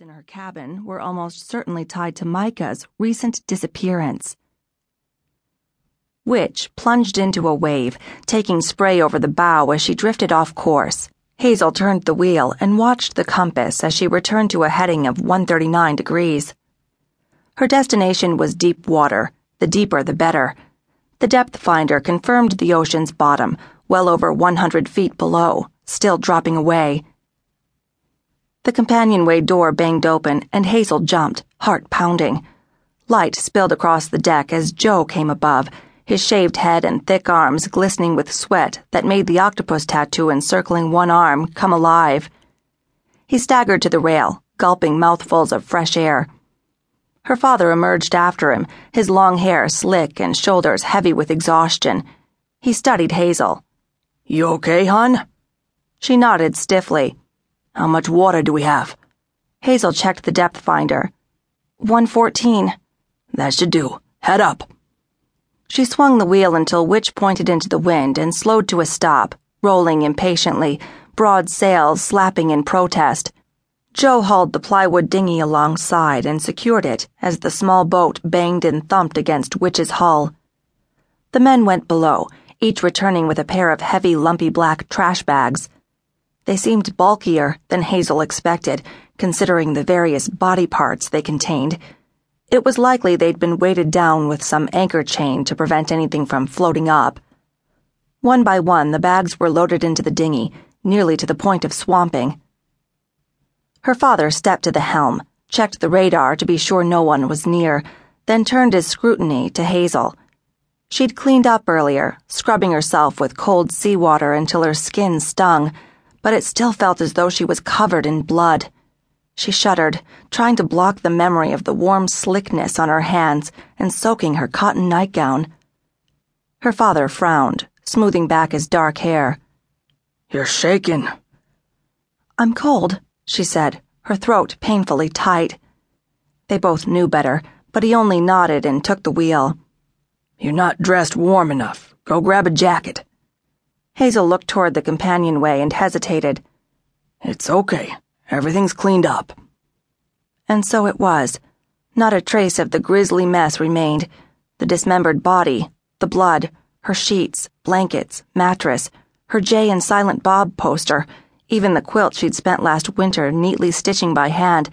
in her cabin were almost certainly tied to Micah's recent disappearance. Witch plunged into a wave, taking spray over the bow as she drifted off course. Hazel turned the wheel and watched the compass as she returned to a heading of 139 degrees. Her destination was deep water, the deeper the better. The depth finder confirmed the ocean's bottom, well over 100 feet below, still dropping away. The companionway door banged open, and Hazel jumped, heart pounding. Light spilled across the deck as Joe came above, his shaved head and thick arms glistening with sweat that made the octopus tattoo encircling one arm come alive. He staggered to the rail, gulping mouthfuls of fresh air. Her father emerged after him, his long hair slick and shoulders heavy with exhaustion. He studied Hazel. You okay, hon? She nodded stiffly. How much water do we have? Hazel checked the depth finder. 114. That should do. Head up. She swung the wheel until Witch pointed into the wind and slowed to a stop, rolling impatiently, broad sails slapping in protest. Joe hauled the plywood dinghy alongside and secured it as the small boat banged and thumped against Witch's hull. The men went below, each returning with a pair of heavy, lumpy black trash bags. They seemed bulkier than Hazel expected, considering the various body parts they contained. It was likely they'd been weighted down with some anchor chain to prevent anything from floating up. One by one, the bags were loaded into the dinghy, nearly to the point of swamping. Her father stepped to the helm, checked the radar to be sure no one was near, then turned his scrutiny to Hazel. She'd cleaned up earlier, scrubbing herself with cold seawater until her skin stung but it still felt as though she was covered in blood. She shuddered, trying to block the memory of the warm slickness on her hands and soaking her cotton nightgown. Her father frowned, smoothing back his dark hair. You're shaking. I'm cold, she said, her throat painfully tight. They both knew better, but he only nodded and took the wheel. You're not dressed warm enough. Go grab a jacket. Hazel looked toward the companionway and hesitated. It's okay. Everything's cleaned up. And so it was. Not a trace of the grisly mess remained. The dismembered body, the blood, her sheets, blankets, mattress, her Jay and Silent Bob poster, even the quilt she'd spent last winter neatly stitching by hand.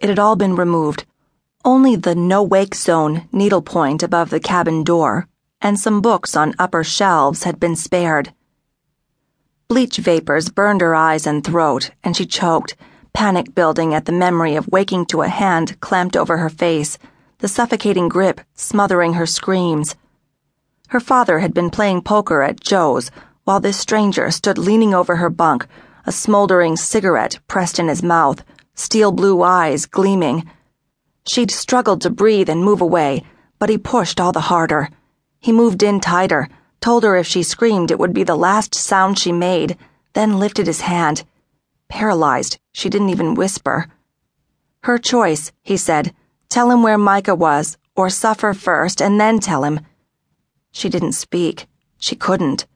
It had all been removed. Only the no wake zone needlepoint above the cabin door and some books on upper shelves had been spared. Bleach vapors burned her eyes and throat, and she choked, panic building at the memory of waking to a hand clamped over her face, the suffocating grip smothering her screams. Her father had been playing poker at Joe's while this stranger stood leaning over her bunk, a smoldering cigarette pressed in his mouth, steel blue eyes gleaming. She'd struggled to breathe and move away, but he pushed all the harder. He moved in tighter told her if she screamed it would be the last sound she made, then lifted his hand. Paralyzed, she didn't even whisper. Her choice, he said. Tell him where Micah was, or suffer first and then tell him. She didn't speak. She couldn't.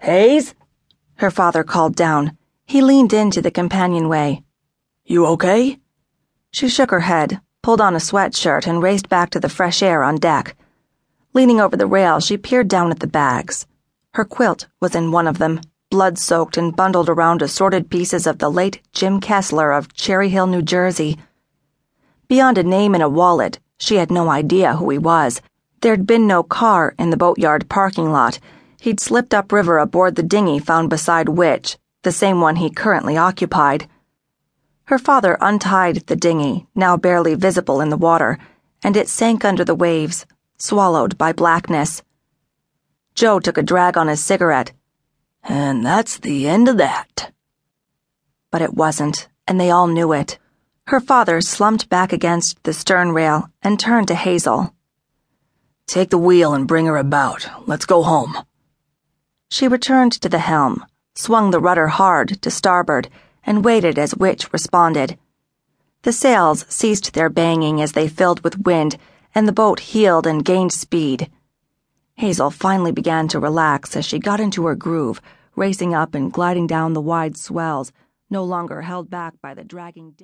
Hayes? Her father called down. He leaned into the companionway. You okay? She shook her head, pulled on a sweatshirt, and raced back to the fresh air on deck. Leaning over the rail, she peered down at the bags. Her quilt was in one of them, blood soaked and bundled around assorted pieces of the late Jim Kessler of Cherry Hill, New Jersey. Beyond a name and a wallet, she had no idea who he was. There'd been no car in the boatyard parking lot. He'd slipped upriver aboard the dinghy found beside Witch, the same one he currently occupied. Her father untied the dinghy, now barely visible in the water, and it sank under the waves, swallowed by blackness. Joe took a drag on his cigarette. And that's the end of that. But it wasn't, and they all knew it. Her father slumped back against the stern rail and turned to Hazel. Take the wheel and bring her about. Let's go home. She returned to the helm, swung the rudder hard to starboard, and waited as Witch responded. The sails ceased their banging as they filled with wind and the boat heeled and gained speed. Hazel finally began to relax as she got into her groove, racing up and gliding down the wide swells, no longer held back by the dragging.